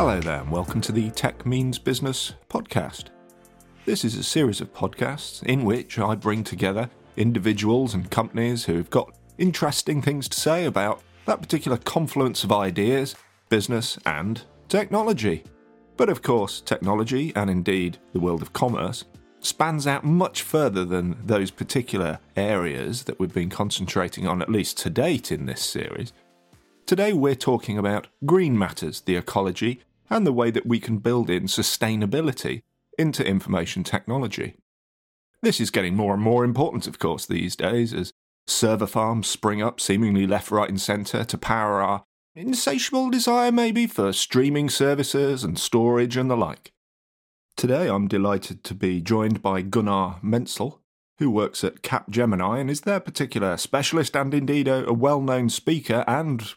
Hello there, and welcome to the Tech Means Business podcast. This is a series of podcasts in which I bring together individuals and companies who've got interesting things to say about that particular confluence of ideas, business, and technology. But of course, technology, and indeed the world of commerce, spans out much further than those particular areas that we've been concentrating on, at least to date in this series. Today, we're talking about green matters, the ecology, and the way that we can build in sustainability into information technology. This is getting more and more important, of course, these days as server farms spring up seemingly left, right, and centre to power our insatiable desire, maybe, for streaming services and storage and the like. Today, I'm delighted to be joined by Gunnar Menzel, who works at Capgemini and is their particular specialist and indeed a, well known speaker and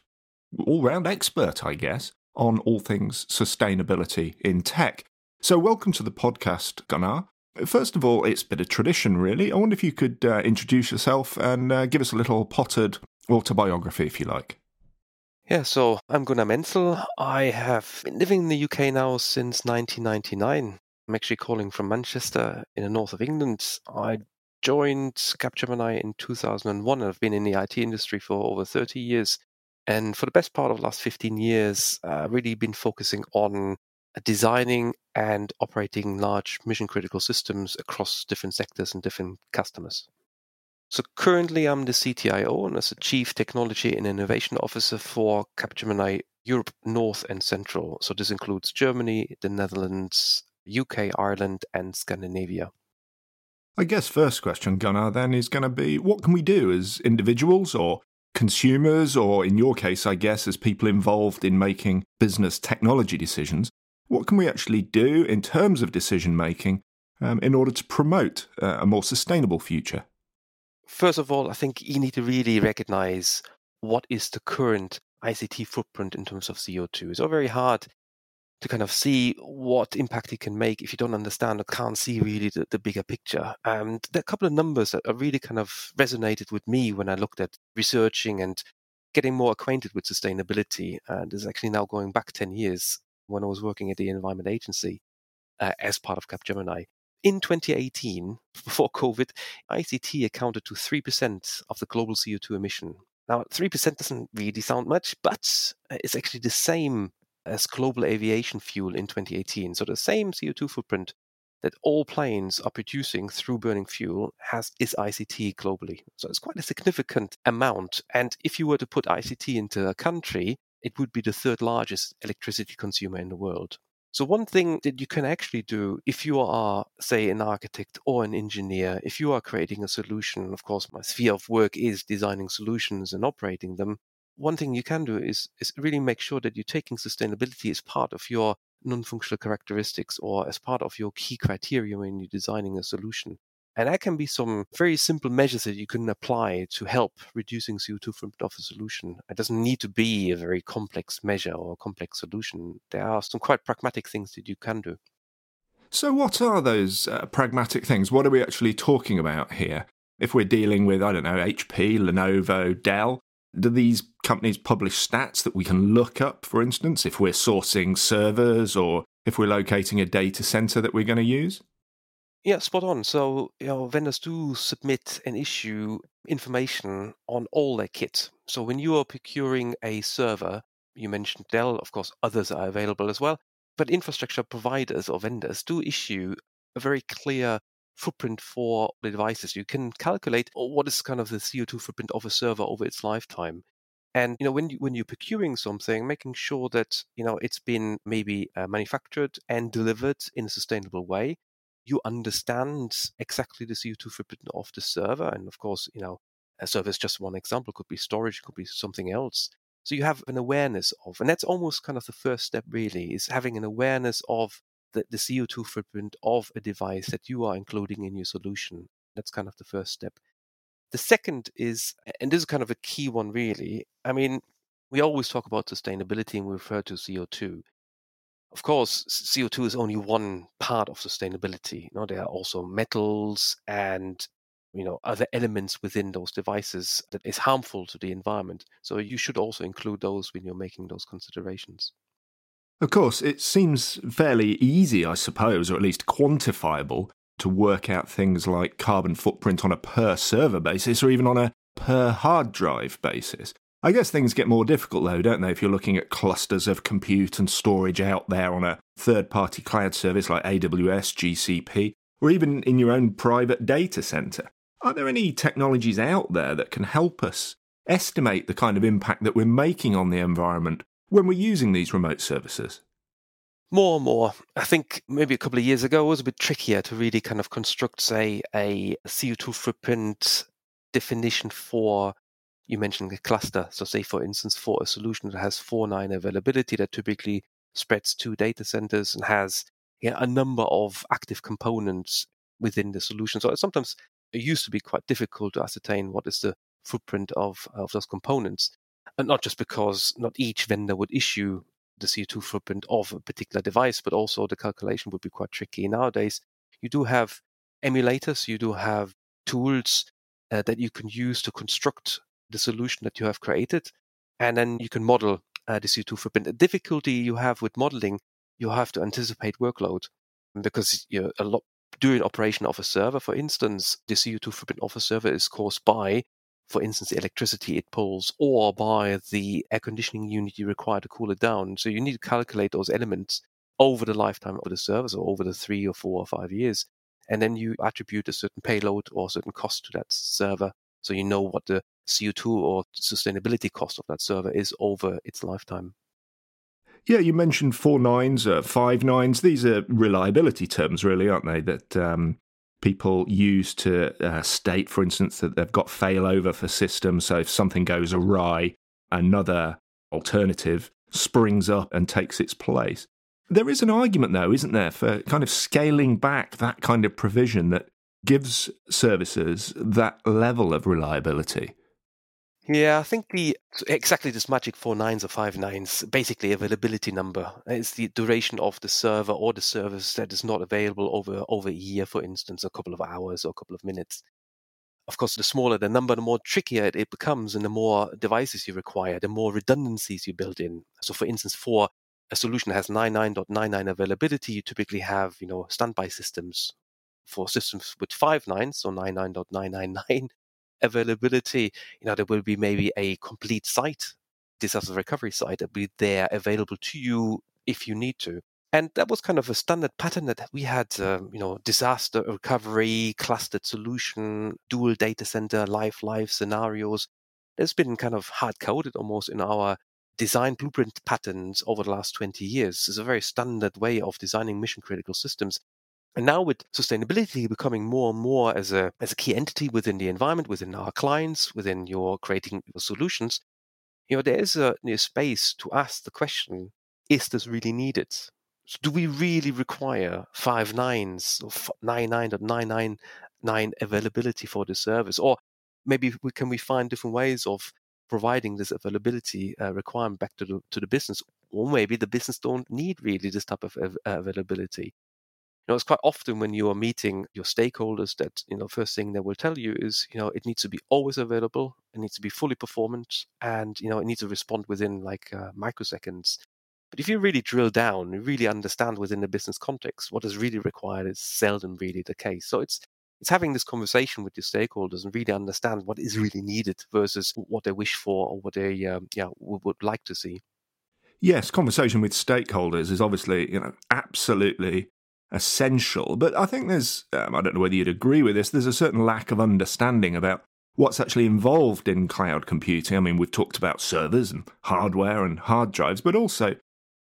all round expert, I guess, on all things sustainability in tech. So, welcome to the podcast, Gunnar. First of all, it's a bit of tradition, really. I wonder if you could uh, introduce yourself and uh, give us a little potted autobiography, if you like. Yeah, so I'm Gunnar Menzel. I have been living in the UK now since 1999. I'm actually calling from Manchester in the north of England. I joined Capgemini in 2001 I've been in the IT industry for over 30 years. And for the best part of the last 15 years, uh, really been focusing on designing and operating large mission critical systems across different sectors and different customers. So currently, I'm the CTIO and as a Chief Technology and Innovation Officer for Capgemini Europe North and Central. So this includes Germany, the Netherlands, UK, Ireland, and Scandinavia. I guess first question, Gunnar, then is going to be what can we do as individuals or consumers, or in your case, I guess, as people involved in making business technology decisions? What can we actually do in terms of decision making um, in order to promote uh, a more sustainable future? First of all, I think you need to really recognize what is the current ICT footprint in terms of CO2. It's all very hard to kind of see what impact it can make if you don't understand or can't see really the, the bigger picture. And there are a couple of numbers that really kind of resonated with me when I looked at researching and getting more acquainted with sustainability. And this is actually now going back 10 years when I was working at the Environment Agency uh, as part of Capgemini. In 2018, before COVID, ICT accounted to 3% of the global CO2 emission. Now, 3% doesn't really sound much, but uh, it's actually the same as global aviation fuel in 2018. So the same CO2 footprint that all planes are producing through burning fuel has is ICT globally. So it's quite a significant amount. And if you were to put ICT into a country, it would be the third largest electricity consumer in the world. So one thing that you can actually do if you are, say, an architect or an engineer, if you are creating a solution, of course, my sphere of work is designing solutions and operating them one thing you can do is is really make sure that you're taking sustainability as part of your non-functional characteristics or as part of your key criteria when you're designing a solution. And that can be some very simple measures that you can apply to help reducing CO2 footprint of a solution. It doesn't need to be a very complex measure or complex solution. There are some quite pragmatic things that you can do. So, what are those uh, pragmatic things? What are we actually talking about here? If we're dealing with, I don't know, HP, Lenovo, Dell, do these companies publish stats that we can look up, for instance, if we're sourcing servers or if we're locating a data center that we're going to use? Yeah, spot on. So, you know, vendors do submit and issue information on all their kit. So, when you are procuring a server, you mentioned Dell, of course, others are available as well. But infrastructure providers or vendors do issue a very clear footprint for the devices. You can calculate what is kind of the CO2 footprint of a server over its lifetime. And you know when you, when you're procuring something, making sure that you know it's been maybe uh, manufactured and delivered in a sustainable way. You understand exactly the CO2 footprint of the server, and of course, you know a server is just one example. Could be storage, could be something else. So you have an awareness of, and that's almost kind of the first step. Really, is having an awareness of the, the CO2 footprint of a device that you are including in your solution. That's kind of the first step. The second is, and this is kind of a key one really. I mean, we always talk about sustainability and we refer to CO2. Of course, CO2 is only one part of sustainability. You know, there are also metals and you know other elements within those devices that is harmful to the environment. So you should also include those when you're making those considerations. Of course, it seems fairly easy, I suppose, or at least quantifiable, to work out things like carbon footprint on a per server basis or even on a per hard drive basis. I guess things get more difficult though, don't they, if you're looking at clusters of compute and storage out there on a third party cloud service like AWS, GCP, or even in your own private data center. Are there any technologies out there that can help us estimate the kind of impact that we're making on the environment when we're using these remote services? More and more. I think maybe a couple of years ago it was a bit trickier to really kind of construct, say, a CO2 footprint definition for you mentioned a cluster. So say for instance, for a solution that has four nine availability that typically spreads two data centers and has a number of active components within the solution. So sometimes it used to be quite difficult to ascertain what is the footprint of, of those components. And not just because not each vendor would issue the CO2 footprint of a particular device, but also the calculation would be quite tricky. Nowadays, you do have emulators, you do have tools uh, that you can use to construct the solution that you have created, and then you can model uh, the CO2 footprint. The difficulty you have with modeling, you have to anticipate workload because you know, a lot during operation of a server, for instance, the CO2 footprint of a server is caused by, for instance, the electricity it pulls or by the air conditioning unit you require to cool it down. So you need to calculate those elements over the lifetime of the server, so over the three or four or five years. And then you attribute a certain payload or a certain cost to that server. So you know what the CO2 or sustainability cost of that server is over its lifetime. Yeah, you mentioned four nines, uh, five nines. These are reliability terms, really, aren't they? That um, people use to uh, state, for instance, that they've got failover for systems. So if something goes awry, another alternative springs up and takes its place. There is an argument, though, isn't there, for kind of scaling back that kind of provision that gives services that level of reliability. Yeah, I think the exactly this magic four nines or five nines, basically availability number, is the duration of the server or the service that is not available over over a year, for instance, a couple of hours or a couple of minutes. Of course, the smaller the number, the more trickier it becomes, and the more devices you require, the more redundancies you build in. So, for instance, for a solution that has 99.99 availability, you typically have you know standby systems. For systems with five nines, so 99.999, availability, you know, there will be maybe a complete site, disaster recovery site that will be there available to you if you need to. And that was kind of a standard pattern that we had, um, you know, disaster recovery, clustered solution, dual data center, live, live scenarios. There's been kind of hard coded almost in our design blueprint patterns over the last 20 years. It's a very standard way of designing mission critical systems. And now with sustainability becoming more and more as a as a key entity within the environment, within our clients, within your creating your solutions, you know, there is a, space to ask the question, is this really needed? So do we really require five nines or nine nine nine nine nine availability for the service? Or maybe we, can we find different ways of providing this availability uh, requirement back to the to the business? Or maybe the business don't need really this type of av- availability you know, it's quite often when you are meeting your stakeholders that, you know, first thing they will tell you is, you know, it needs to be always available, it needs to be fully performant, and, you know, it needs to respond within like uh, microseconds. But if you really drill down, you really understand within the business context, what is really required is seldom really the case. So it's it's having this conversation with your stakeholders and really understand what is really needed versus what they wish for or what they um, yeah would, would like to see. Yes, conversation with stakeholders is obviously you know absolutely essential. But I think there's, um, I don't know whether you'd agree with this, there's a certain lack of understanding about what's actually involved in cloud computing. I mean, we've talked about servers and hardware and hard drives, but also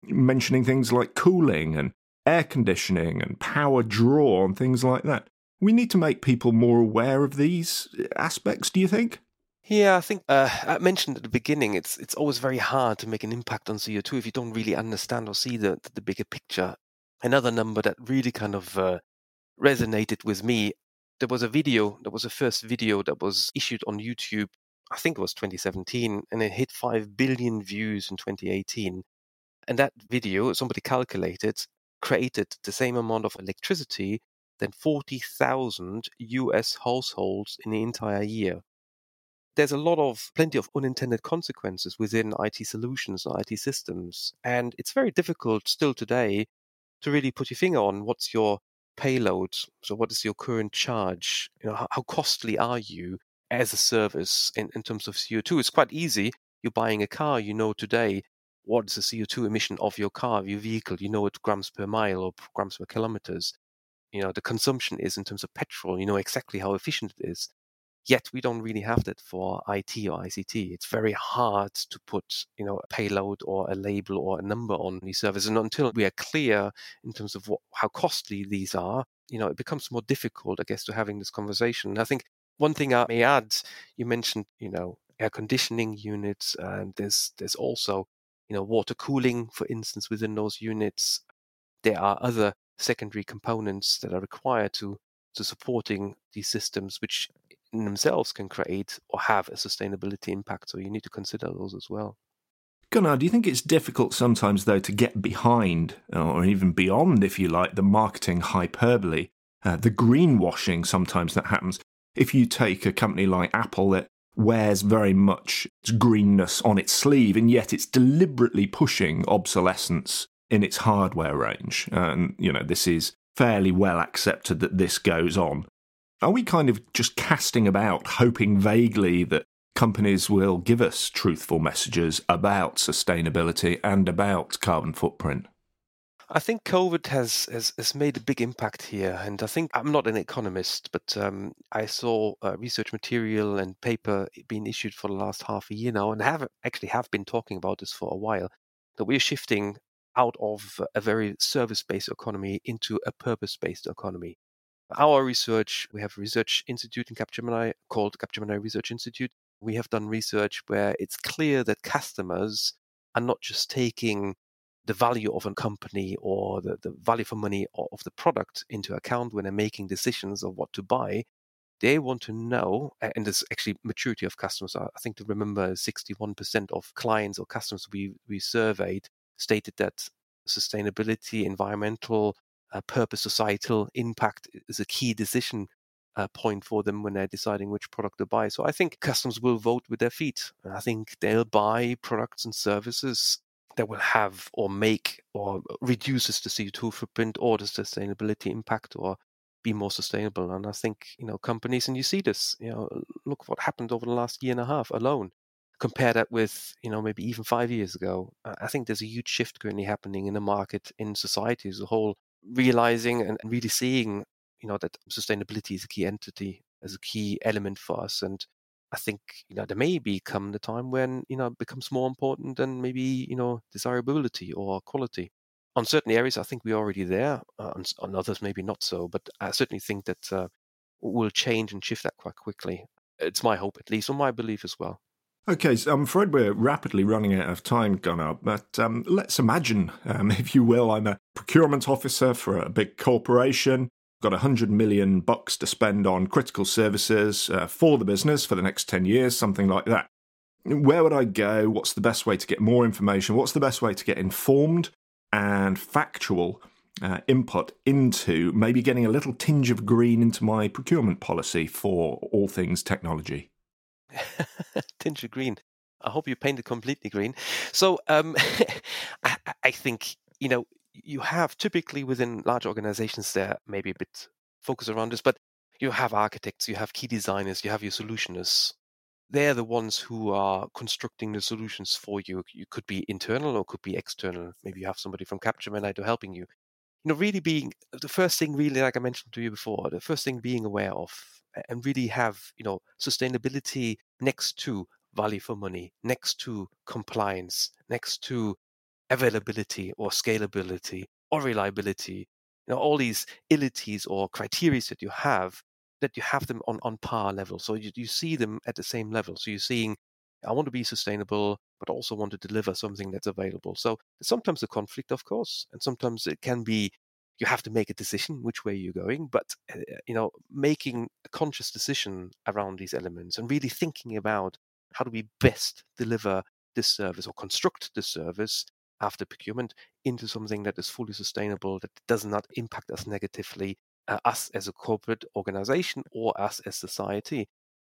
mentioning things like cooling and air conditioning and power draw and things like that. We need to make people more aware of these aspects, do you think? Yeah, I think uh, I mentioned at the beginning, it's it's always very hard to make an impact on CO2 if you don't really understand or see the the bigger picture another number that really kind of uh, resonated with me. There was a video, there was a first video that was issued on YouTube, I think it was 2017, and it hit 5 billion views in 2018. And that video, somebody calculated, created the same amount of electricity than 40,000 US households in the entire year. there's a lot of plenty of unintended consequences within IT solutions IT systems. And it's very difficult still today to really put your finger on what's your payload. So what is your current charge? You know, how, how costly are you as a service in, in terms of CO2? It's quite easy. You're buying a car, you know today what is the CO2 emission of your car, of your vehicle. You know it grams per mile or grams per kilometers. You know, the consumption is in terms of petrol. You know exactly how efficient it is. Yet we don't really have that for IT or ICT. It's very hard to put, you know, a payload or a label or a number on these services. And until we are clear in terms of what, how costly these are, you know, it becomes more difficult, I guess, to having this conversation. And I think one thing I may add, you mentioned, you know, air conditioning units, and there's there's also, you know, water cooling, for instance, within those units. There are other secondary components that are required to to supporting these systems, which themselves can create or have a sustainability impact. So you need to consider those as well. Gunnar, do you think it's difficult sometimes, though, to get behind, or even beyond, if you like, the marketing hyperbole, uh, the greenwashing sometimes that happens? If you take a company like Apple that wears very much its greenness on its sleeve, and yet it's deliberately pushing obsolescence in its hardware range. And, you know, this is fairly well accepted that this goes on. Are we kind of just casting about, hoping vaguely that companies will give us truthful messages about sustainability and about carbon footprint? I think COVID has, has, has made a big impact here, and I think I'm not an economist, but um, I saw uh, research material and paper being issued for the last half a year now, and have actually have been talking about this for a while. That we're shifting out of a very service-based economy into a purpose-based economy our research, we have a research institute in Capgemini called Capgemini Research Institute. We have done research where it's clear that customers are not just taking the value of a company or the, the value for money of the product into account when they're making decisions of what to buy. They want to know, and there's actually maturity of customers. I think to remember 61% of clients or customers we, we surveyed stated that sustainability, environmental uh, purpose, societal impact is a key decision uh, point for them when they're deciding which product to buy. So I think customers will vote with their feet. I think they'll buy products and services that will have or make or reduces the CO2 footprint or the sustainability impact or be more sustainable. And I think, you know, companies, and you see this, you know, look what happened over the last year and a half alone. Compare that with, you know, maybe even five years ago. I think there's a huge shift currently happening in the market, in society as a whole, realizing and really seeing, you know, that sustainability is a key entity, as a key element for us. And I think, you know, there may become the time when, you know, it becomes more important than maybe, you know, desirability or quality. On certain areas, I think we're already there. Uh, on, on, others, maybe not so. But I certainly think that uh, will change and shift that quite quickly. It's my hope, at least, or my belief as well. Okay, so I'm afraid we're rapidly running out of time, Gunnar, but um, let's imagine, um, if you will, I'm a procurement officer for a big corporation, got 100 million bucks to spend on critical services uh, for the business for the next 10 years, something like that. Where would I go? What's the best way to get more information? What's the best way to get informed and factual uh, input into maybe getting a little tinge of green into my procurement policy for all things technology? tinge of green. I hope you painted completely green. So um, I, I, think you know you have typically within large organizations there maybe a bit focus around this, but you have architects, you have key designers, you have your solutionists. They're the ones who are constructing the solutions for you. You could be internal or could be external. Maybe you have somebody from Capgemini to helping you. You know, really being uh, the first thing, really, like I mentioned to you before, the first thing being aware of and really have you know sustainability next to value for money, next to compliance, next to availability or scalability or reliability. You know, all these ilities or criteria that you have, that you have them on, on par level. So you, you see them at the same level. So you're seeing, I want to be sustainable, but also want to deliver something that's available. So sometimes a conflict, of course, and sometimes it can be you have to make a decision which way you're going but uh, you know making a conscious decision around these elements and really thinking about how do we best deliver this service or construct this service after procurement into something that is fully sustainable that does not impact us negatively uh, us as a corporate organization or us as society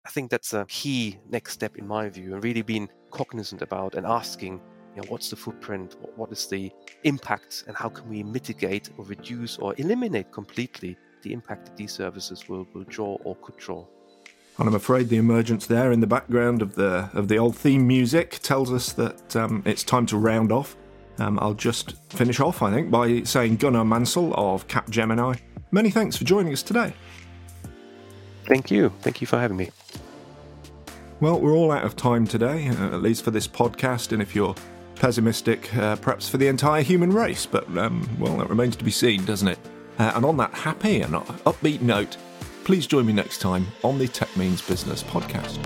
I think that's a key next step in my view, and really being cognizant about and asking, you know, what's the footprint, what is the impact, and how can we mitigate or reduce or eliminate completely the impact that these services will, will draw or could draw. And I'm afraid the emergence there in the background of the of the old theme music tells us that um, it's time to round off. Um, I'll just finish off, I think, by saying Gunnar Menzel of Capgemini. Many thanks for joining us today. Thank you. Thank you for having me. Well, we're all out of time today, uh, at least for this podcast, and if you're pessimistic, uh, perhaps for the entire human race, but, um, well, that remains to be seen, doesn't it? Uh, and on that happy and upbeat note, please join me next time on the Tech Means Business podcast.